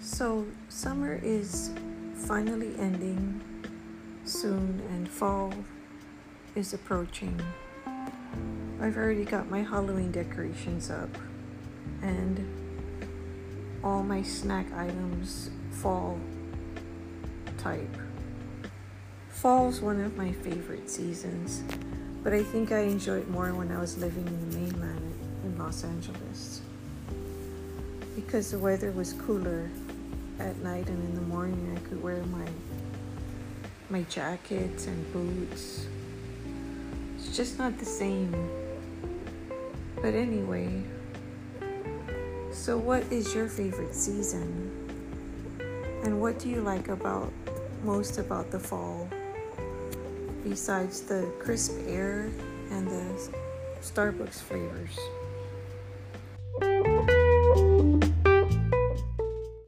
So, summer is finally ending soon, and fall is approaching. I've already got my Halloween decorations up, and all my snack items fall type. Fall's one of my favorite seasons, but I think I enjoyed it more when I was living in the mainland in Los Angeles because the weather was cooler at night and in the morning I could wear my my jackets and boots. It's just not the same. But anyway, so what is your favorite season? And what do you like about most about the fall? Besides the crisp air and the Starbucks flavors.